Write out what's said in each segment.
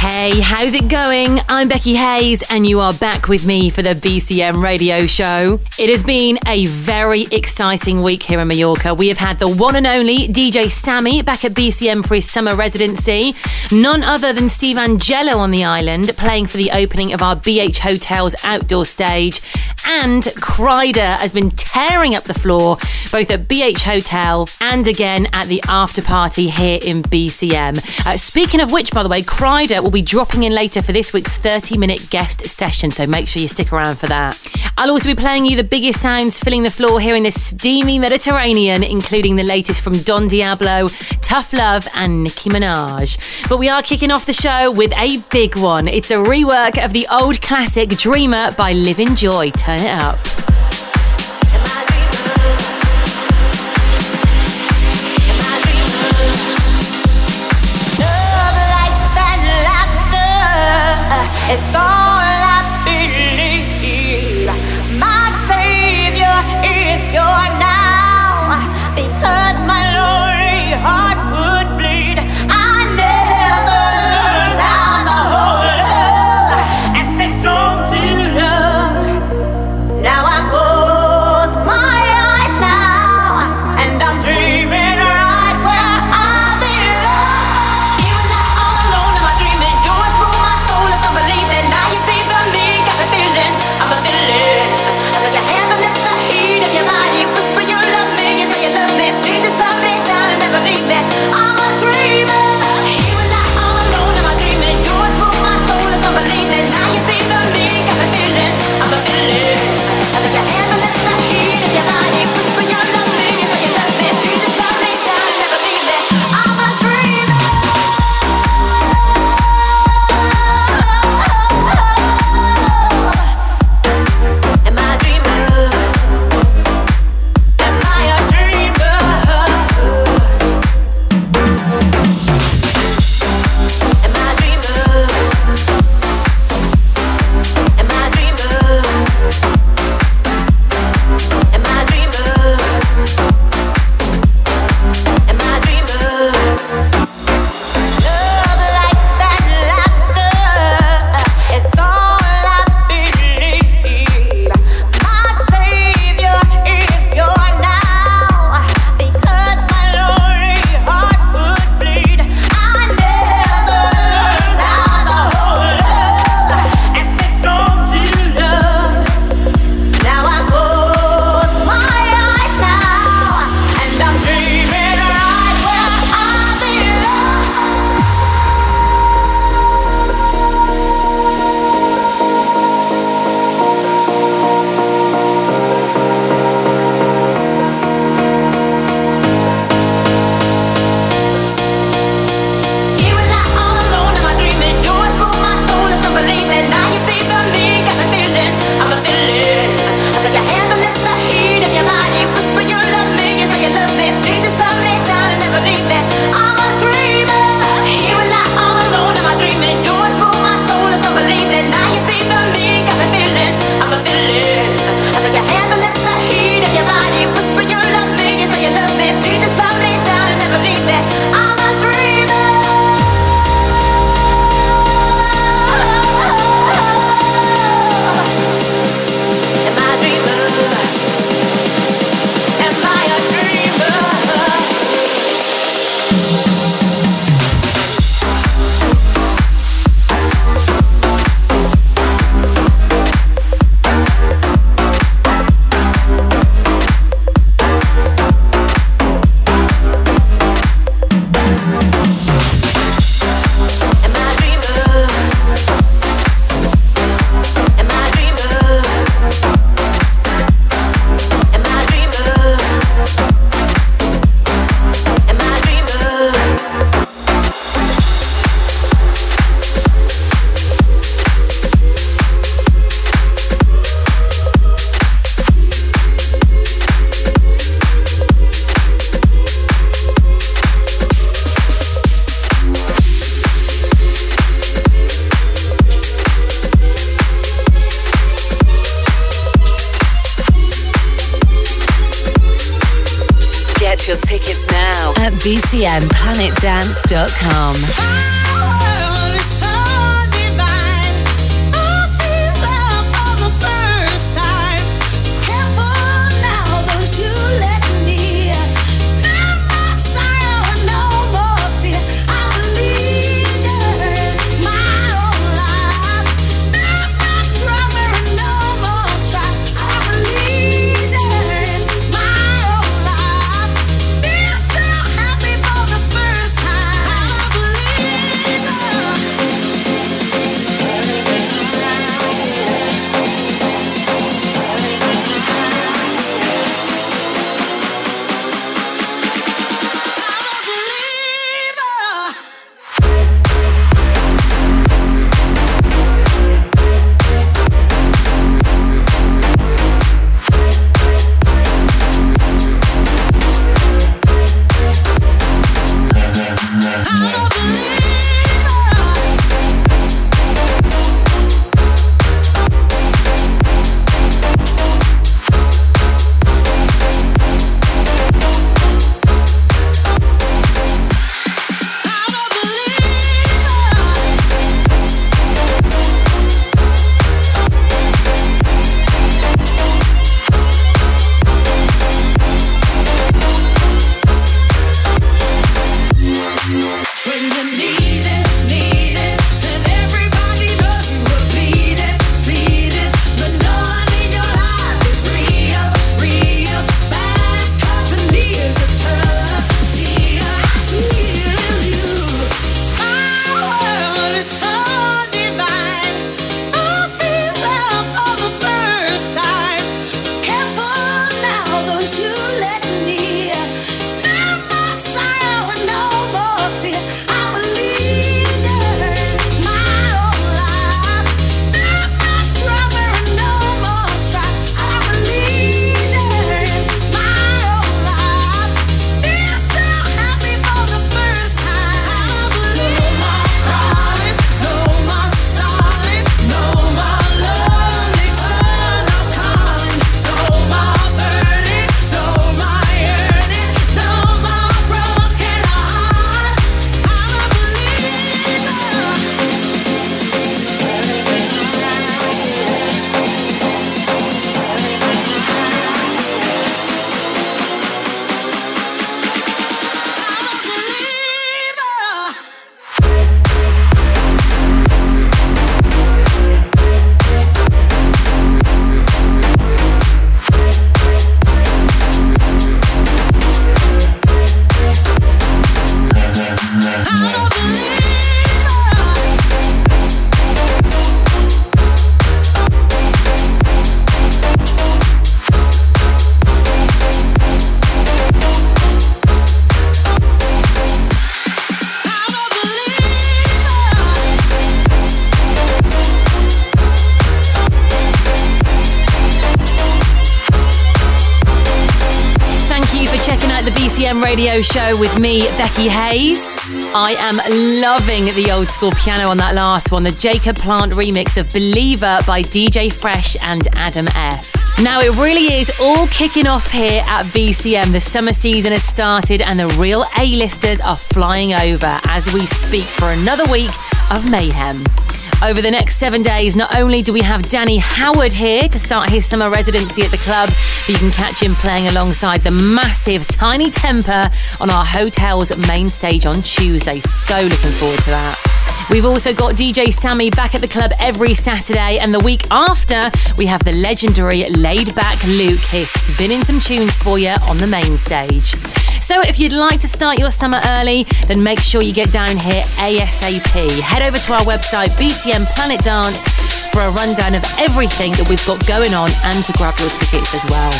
Hey, how's it going? I'm Becky Hayes, and you are back with me for the BCM radio show. It has been a very exciting week here in Mallorca. We have had the one and only DJ Sammy back at BCM for his summer residency. None other than Steve Angello on the island, playing for the opening of our BH Hotels outdoor stage. And Kryder has been tearing up the floor, both at BH Hotel and again at the after party here in BCM. Uh, speaking of which, by the way, Kryder will be dropping in later for this week's 30 minute guest session, so make sure you stick around for that. I'll also be playing you the biggest sounds filling the floor here in the steamy Mediterranean, including the latest from Don Diablo, Tough Love, and Nicki Minaj. But we are kicking off the show with a big one. It's a rework of the old classic Dreamer by Livin' Joy. Turn it up. It's all at bcmplanetdance.com. show with me, Becky Hayes. I am loving the old school piano on that last one, the Jacob Plant remix of Believer by DJ Fresh and Adam F. Now it really is all kicking off here at BCM. The summer season has started and the real A-listers are flying over as we speak for another week of mayhem. Over the next seven days, not only do we have Danny Howard here to start his summer residency at the club, but you can catch him playing alongside the massive Tinie Tempah on our hotel's main stage on Tuesday. So looking forward to that. We've also got DJ Sammy back at the club every Saturday, and the week after, we have the legendary Laid Back Luke here spinning some tunes for you on the main stage. So if you'd like to start your summer early, then make sure you get down here ASAP. Head over to our website, BCM Planet Dance, for a rundown of everything that we've got going on and to grab your tickets as well.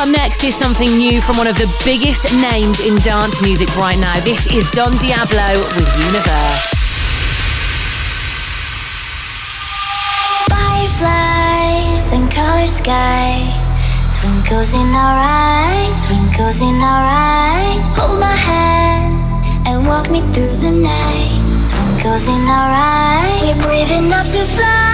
Up next is something new from one of the biggest names in dance music right now. This is Don Diablo with Universe. Fireflies and color sky Twinkles in our eyes, twinkles in our eyes. Hold my hand and walk me through the night. Twinkles in our eyes, we're brave enough to fly.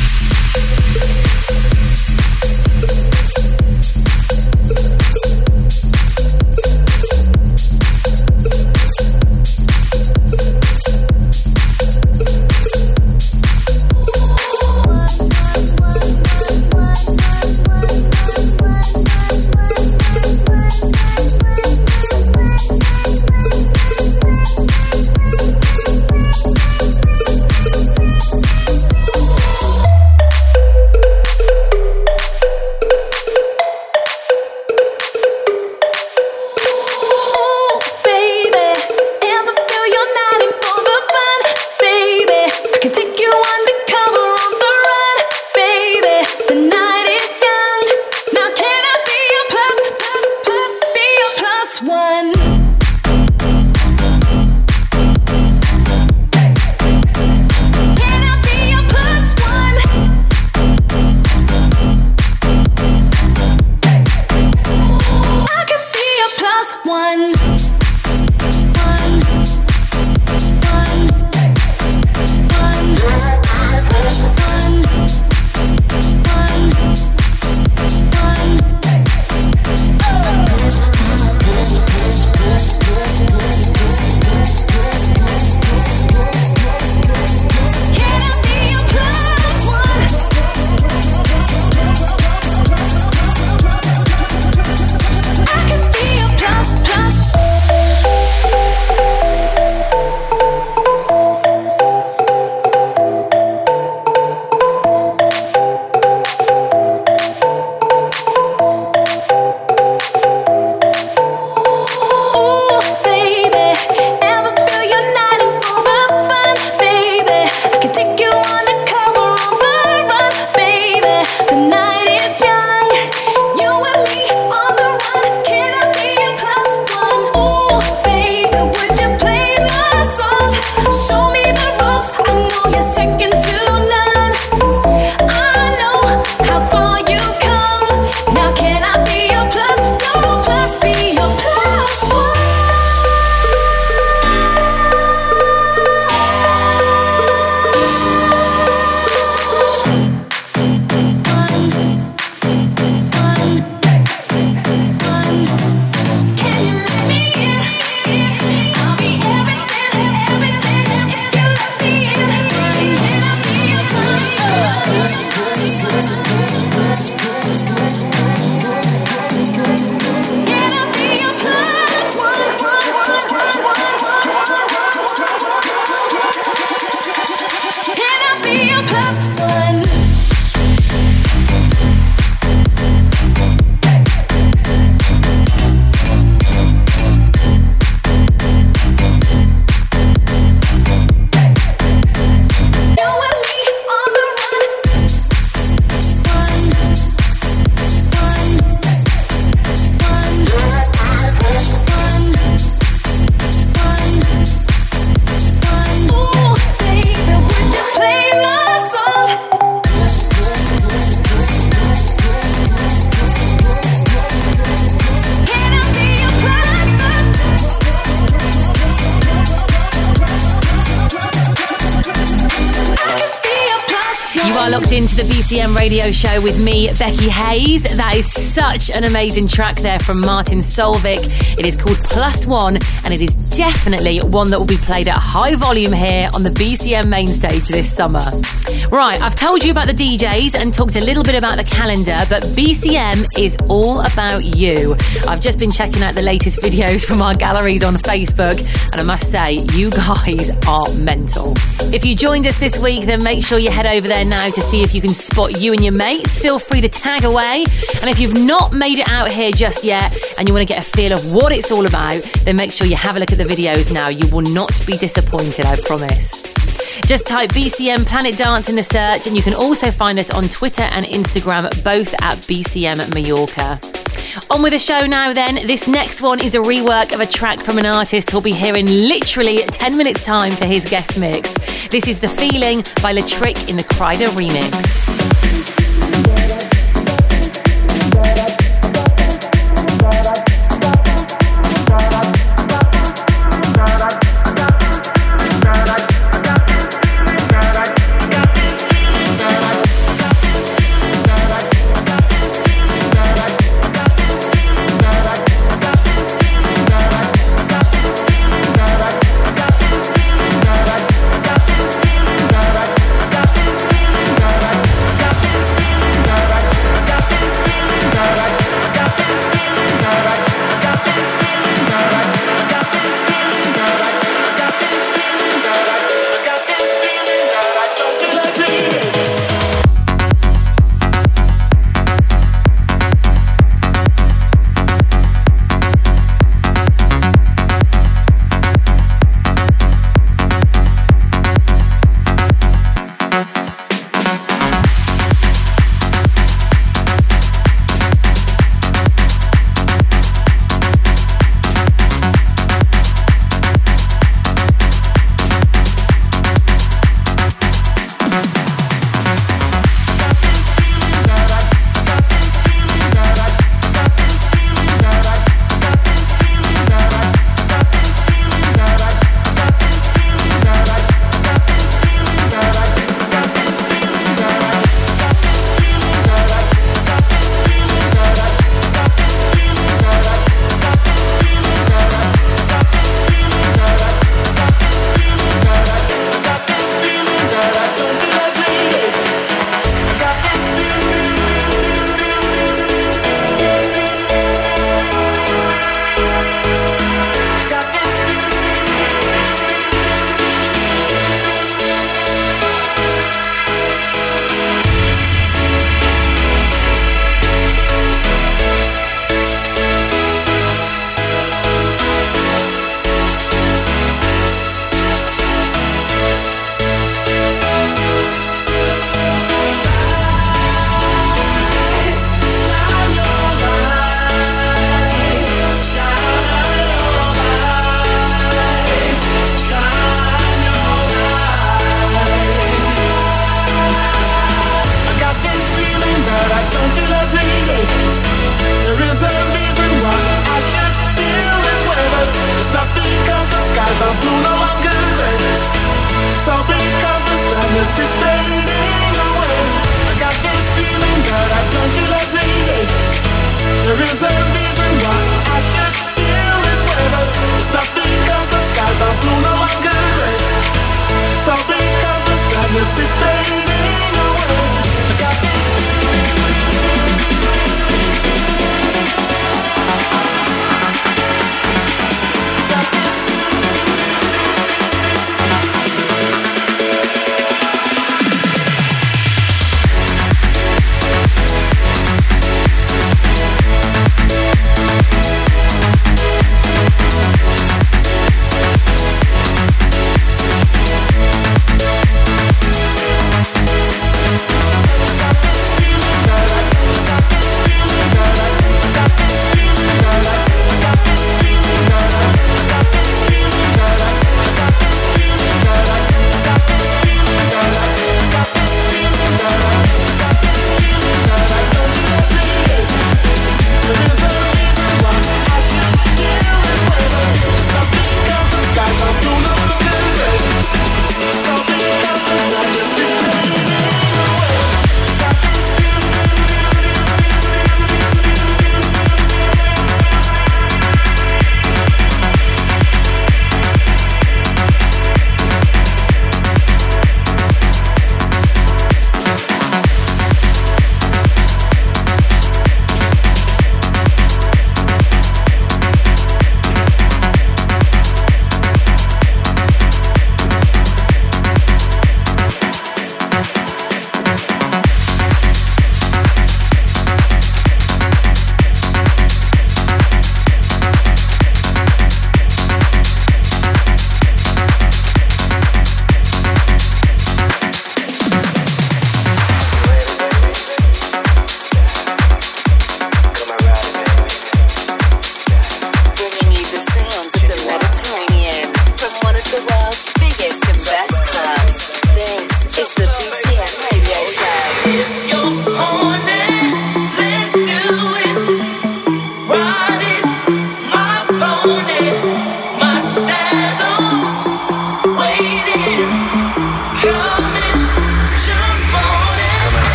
BCM radio show with me, Becky Hayes. That is such an amazing track there from Martin Solveig. It is called Plus One, and it is definitely one that will be played at high volume here on the BCM main stage this summer. Right, I've told you about the DJs and talked a little bit about the calendar, but BCM is all about you. I've just been checking out the latest videos from our galleries on Facebook, and I must say, you guys are mental. If you joined us this week, then make sure you head over there now to see if you can spot you and your mates. Feel free to tag away. And if you've not made it out here just yet and you want to get a feel of what it's all about, then make sure you have a look at the videos now. You will not be disappointed, I promise. Just type BCM Planet Dance in the search, and you can also find us on Twitter and Instagram, both at BCM Mallorca. On with the show now, then. This next one is a rework of a track from an artist who'll be here in literally 10 minutes' time for his guest mix. This is The Feeling by Trick in the Kryder remix.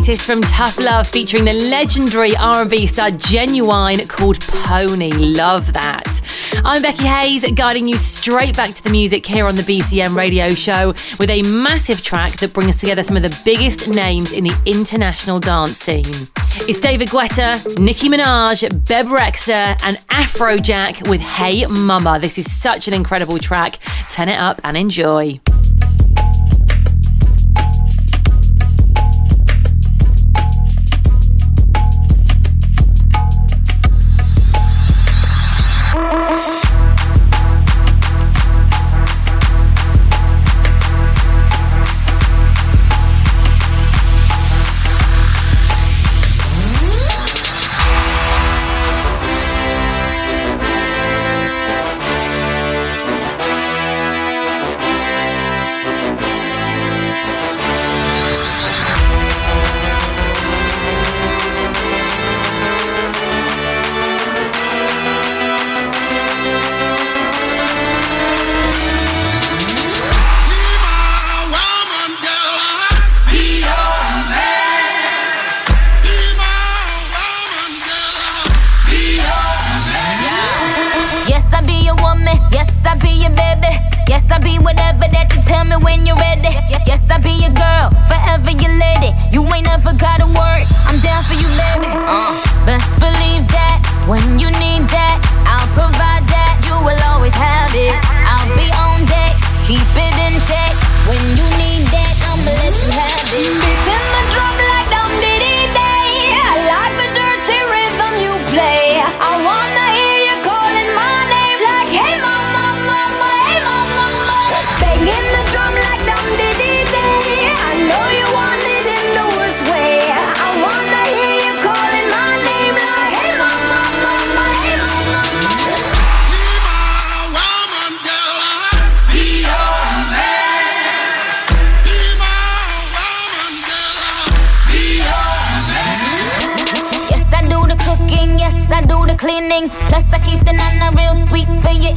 Latest from Tough Love featuring the legendary R&B star Ginuwine called Pony. Love that. I'm Becky Hayes, guiding you straight back to the music here on the BCM radio show with a massive track that brings together some of the biggest names in the international dance scene. It's David Guetta, Nicki Minaj, Bebe Rexha, and Afrojack with Hey Mama. This is such an incredible track. Turn it up and enjoy.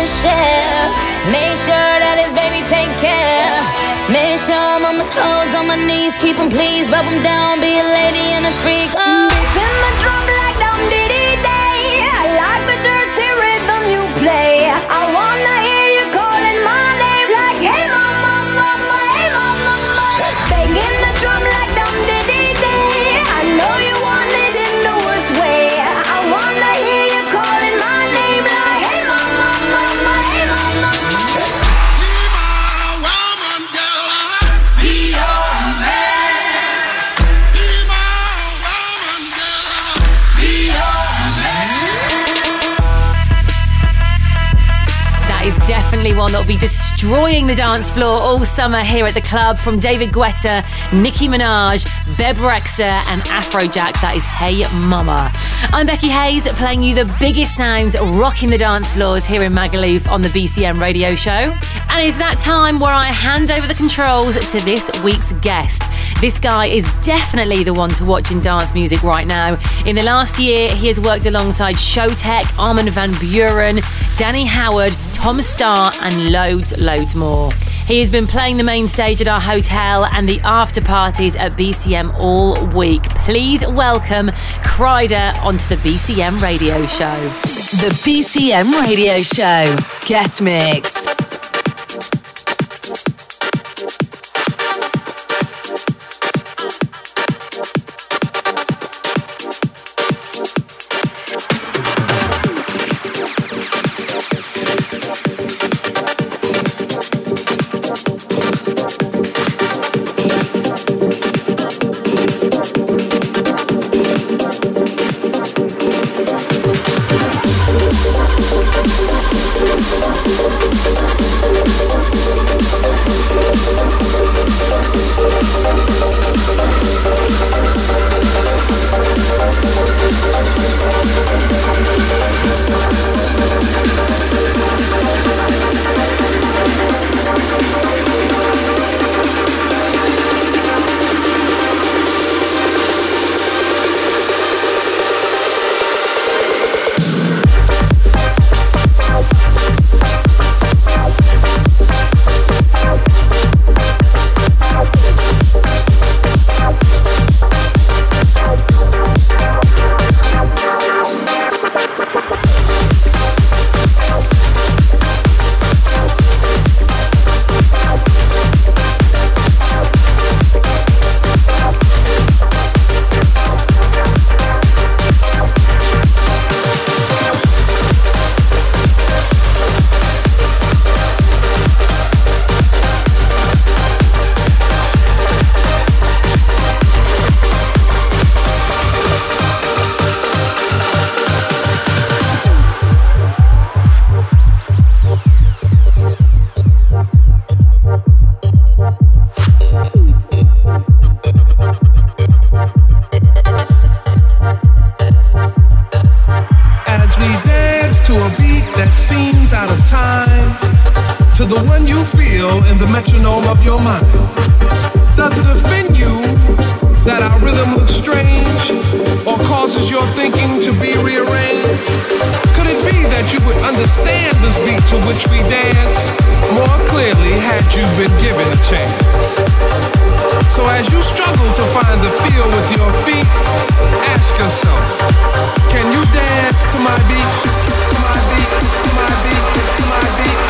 his share. Make sure that his baby take care. Make sure I'm on my toes, on my knees, keep him please, rub him down, be a lady and a freak. Oh. in my drum one that'll be destroying the dance floor all summer here at the club from David Guetta, Nicki Minaj, Bebe Rexha, and Afrojack. That is Hey Mama. I'm Becky Hayes, playing you the biggest sounds rocking the dance floors here in Magaluf on the BCM radio show. And it's that time where I hand over the controls to this week's guest. This guy is definitely the one to watch in dance music right now. In the last year, he has worked alongside Showtek, Armin van Buuren, Danny Howard, Tom Starr, and loads, loads more. He has been playing the main stage at our hotel and the after parties at BCM all week. Please welcome Kryder onto the BCM radio show. The BCM radio show. Guest mix. understand this beat to which we dance more clearly had you been given a chance. So as you struggle to find the feel with your feet, ask yourself, can you dance to my beat? My beat, my beat, my beat.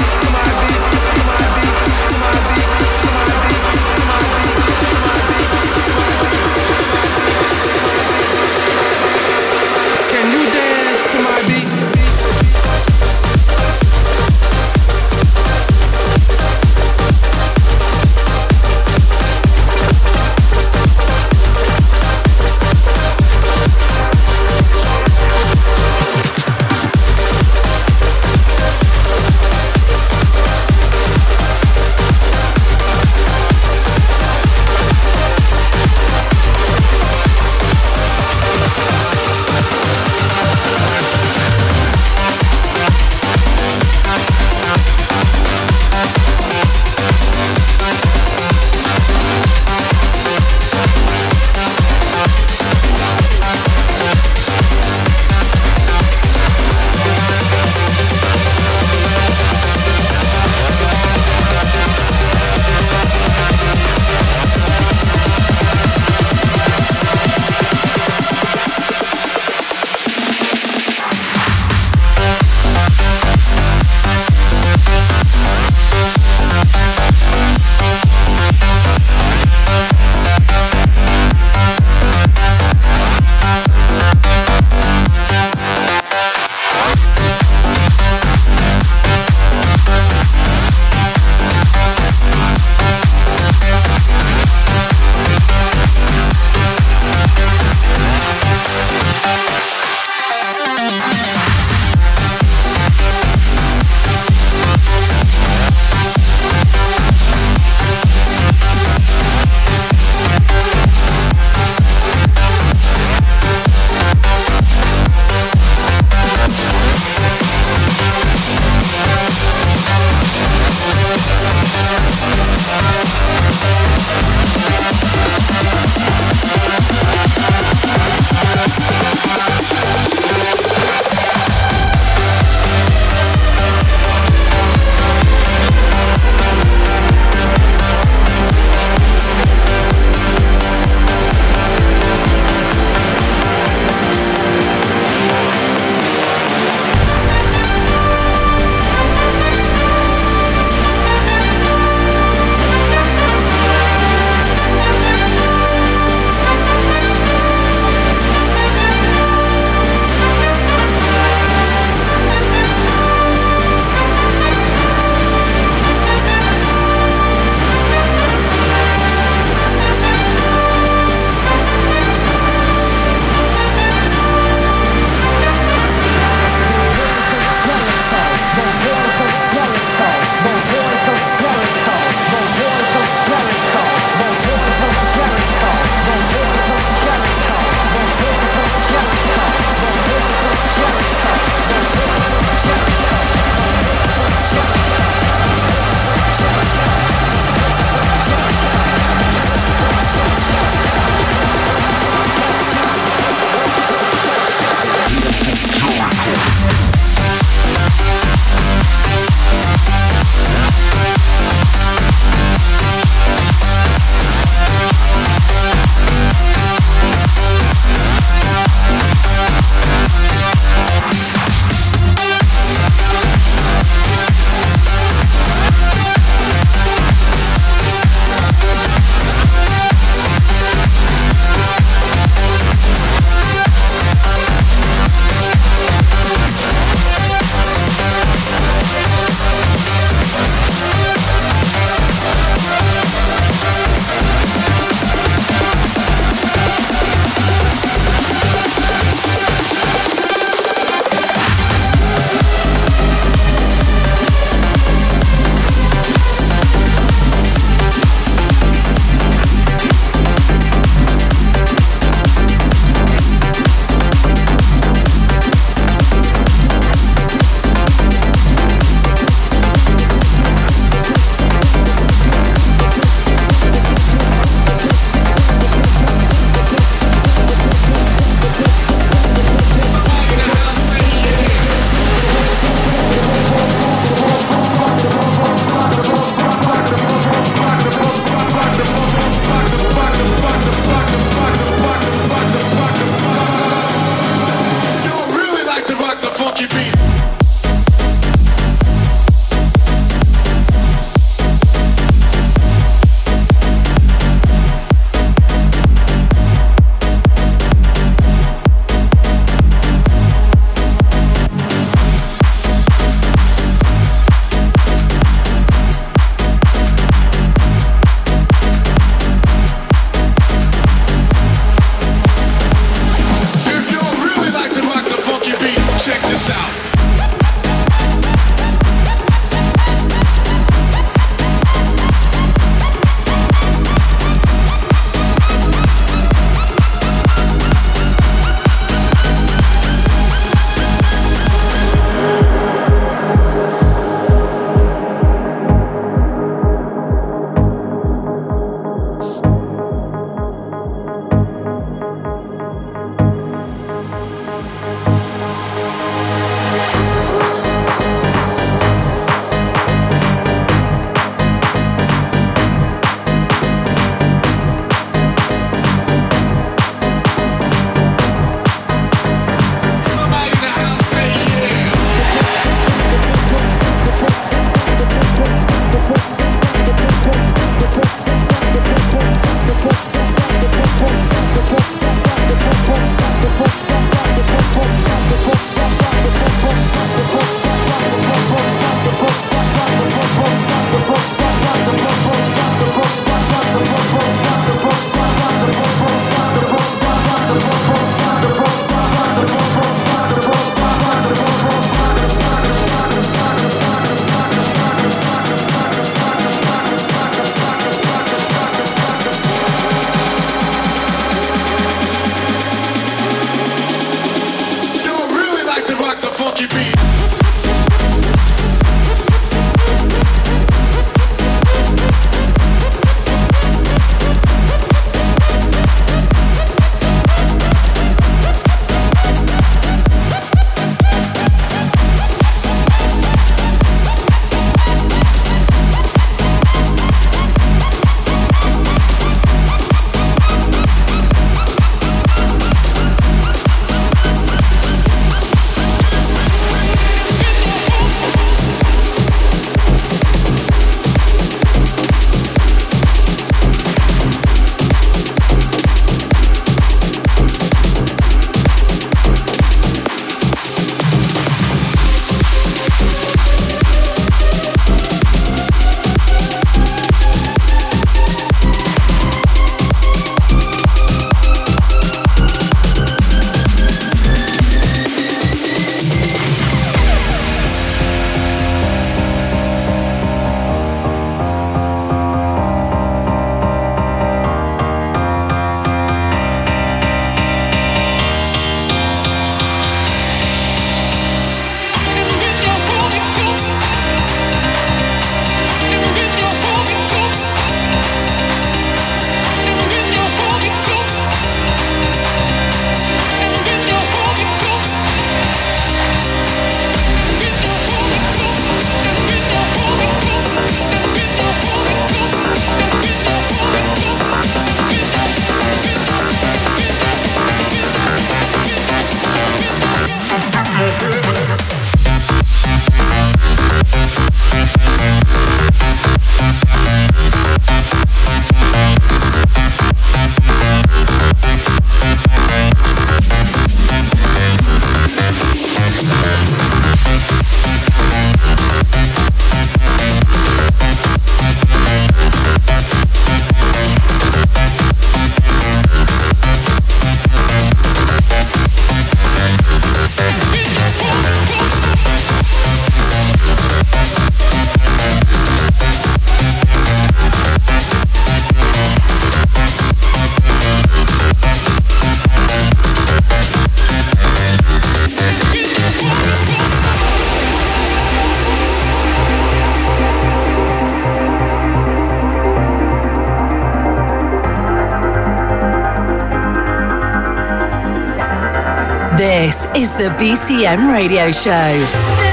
The BCM Radio Show.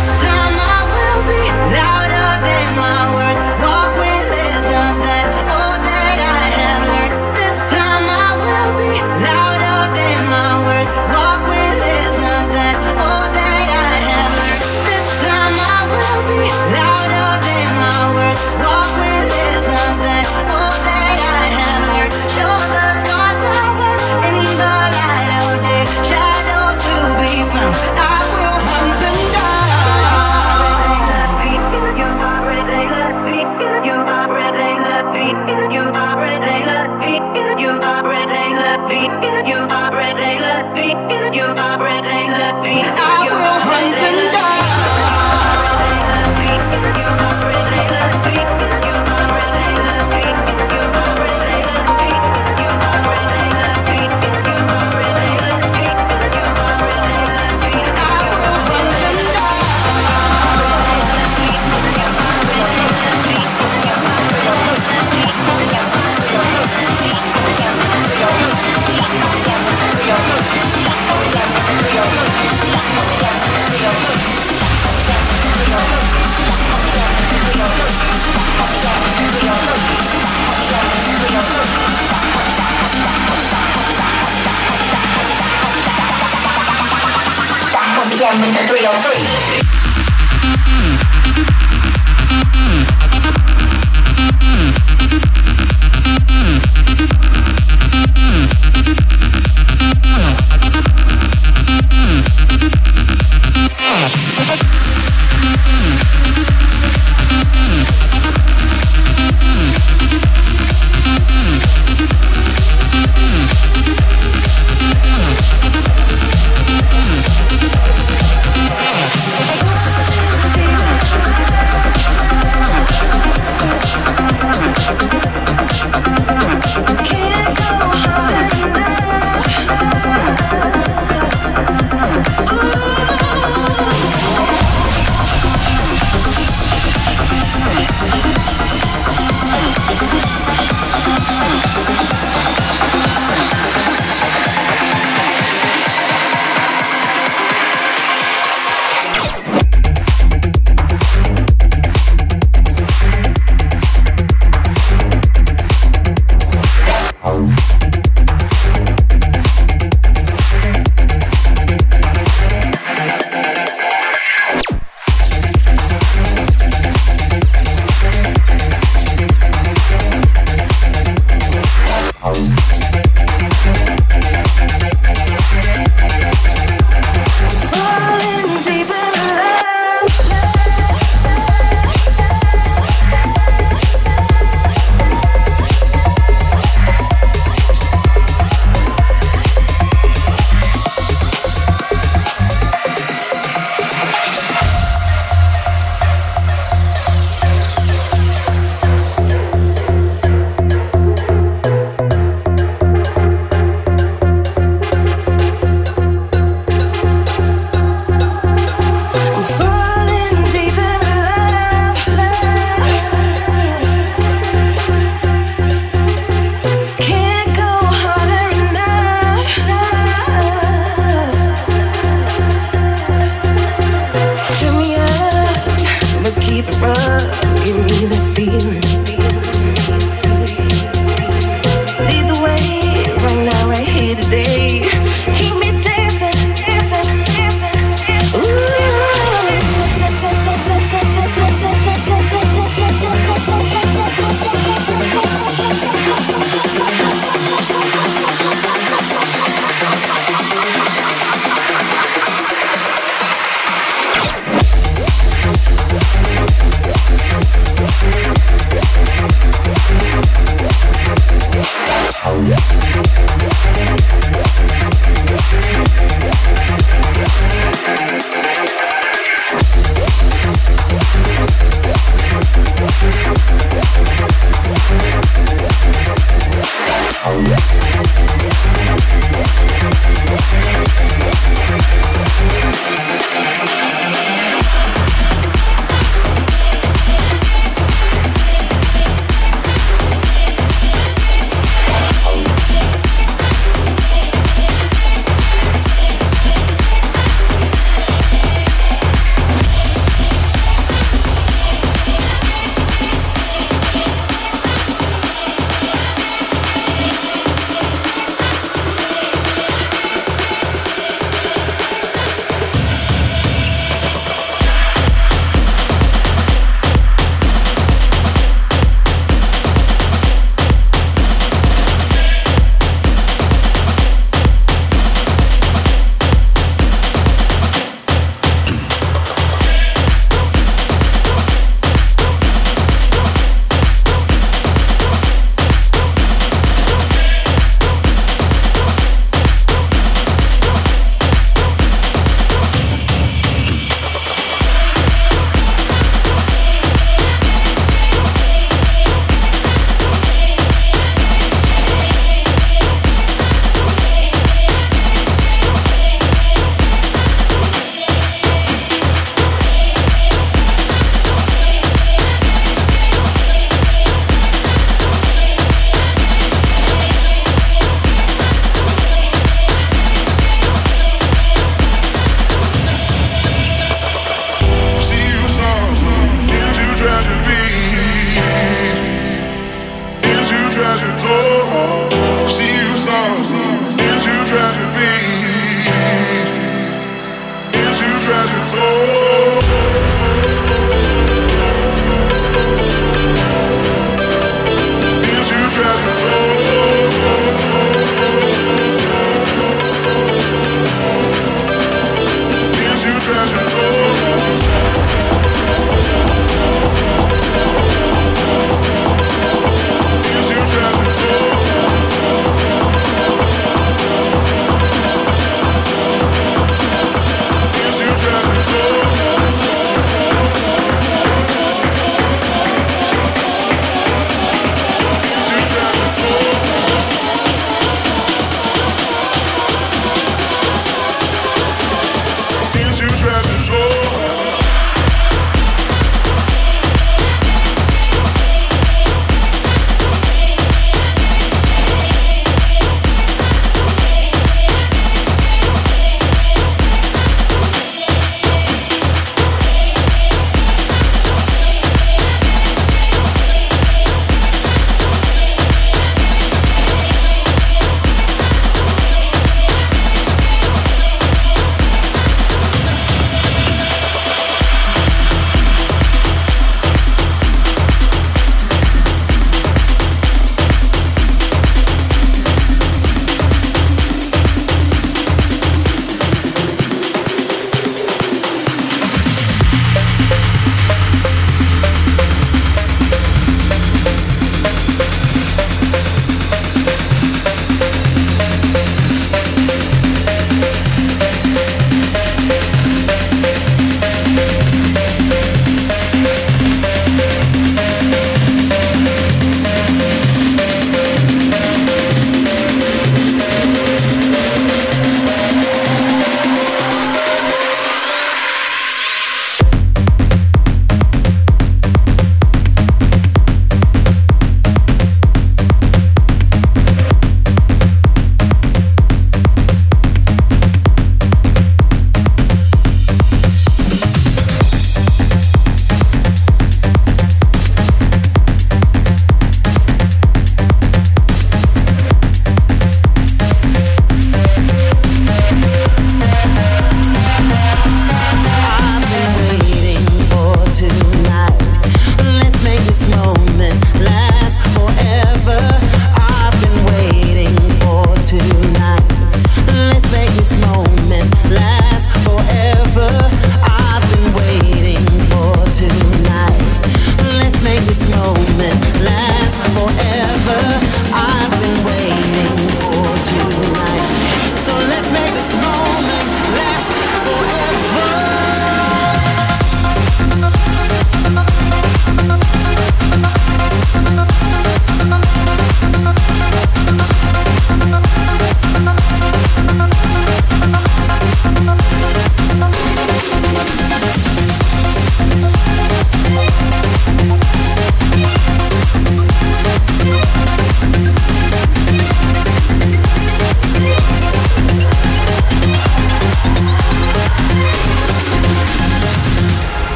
The 303.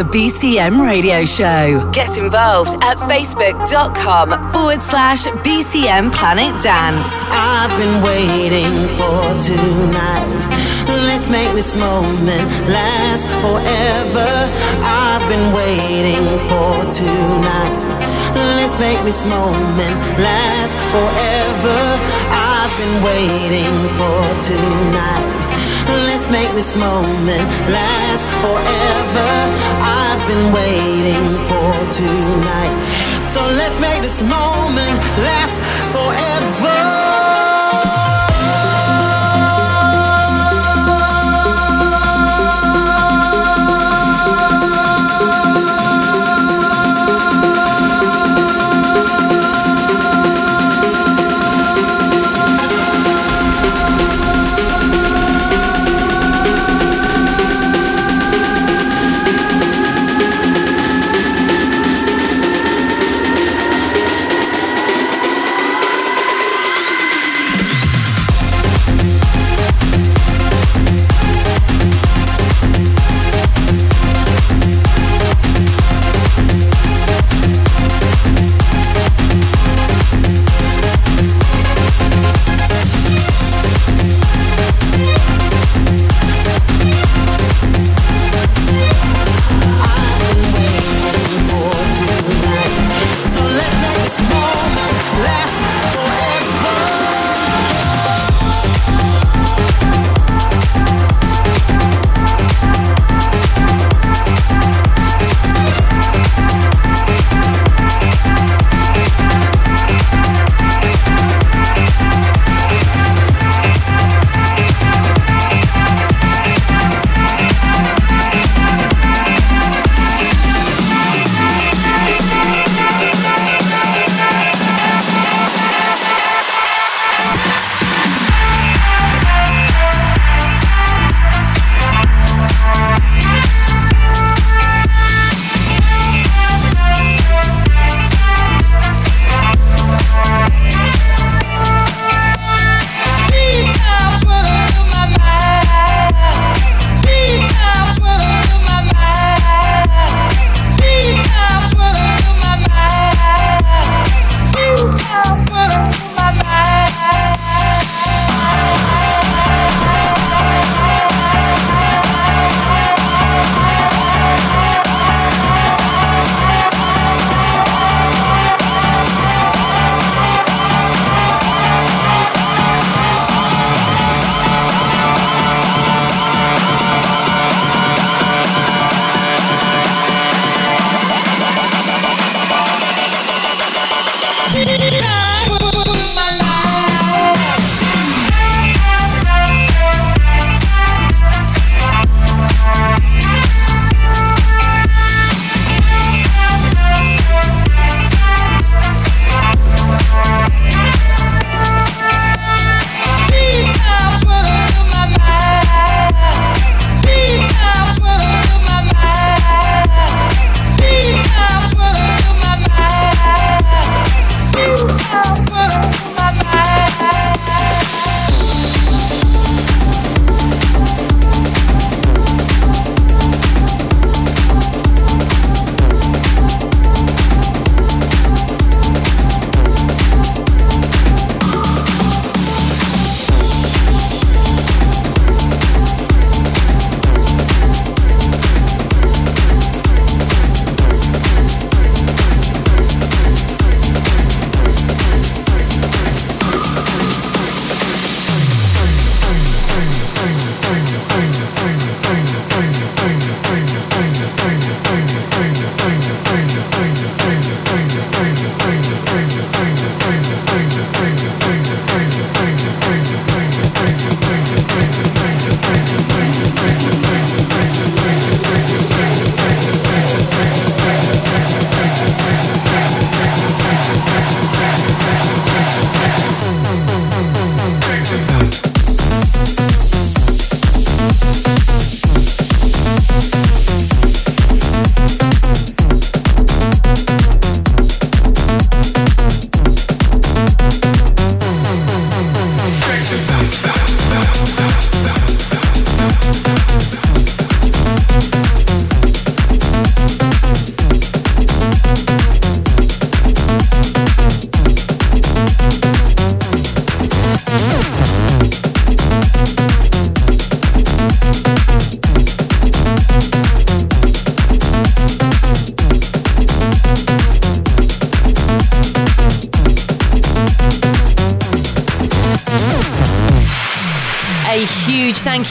The BCM Radio Show. Get involved at facebook.com forward slash BCM Planet Dance. I've been waiting for tonight. Let's make this moment last forever. I've been waiting for tonight. Let's make this moment last forever. I've been waiting for tonight. Make this moment last forever. I've been waiting for tonight. So let's make this moment last forever.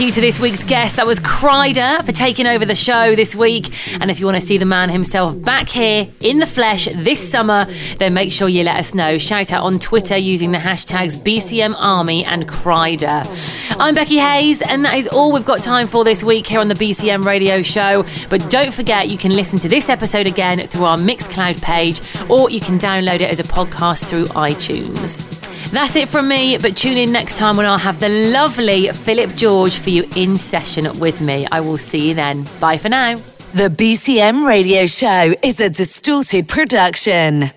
You to this week's guest. That was Kryder for taking over the show this week. And if you want to see the man himself back here in the flesh this summer, then make sure you let us know. Shout out on Twitter using the hashtags BCM Army and Kryder. I'm Becky Hayes, and that is all we've got time for this week here on the BCM radio show. But don't forget, you can listen to this episode again through our Mixcloud page, or you can download it as a podcast through iTunes. That's it from me, but tune in next time when I'll have the lovely Philip George for you in session with me. I will see you then. Bye for now. The BCM radio show is a distorted production.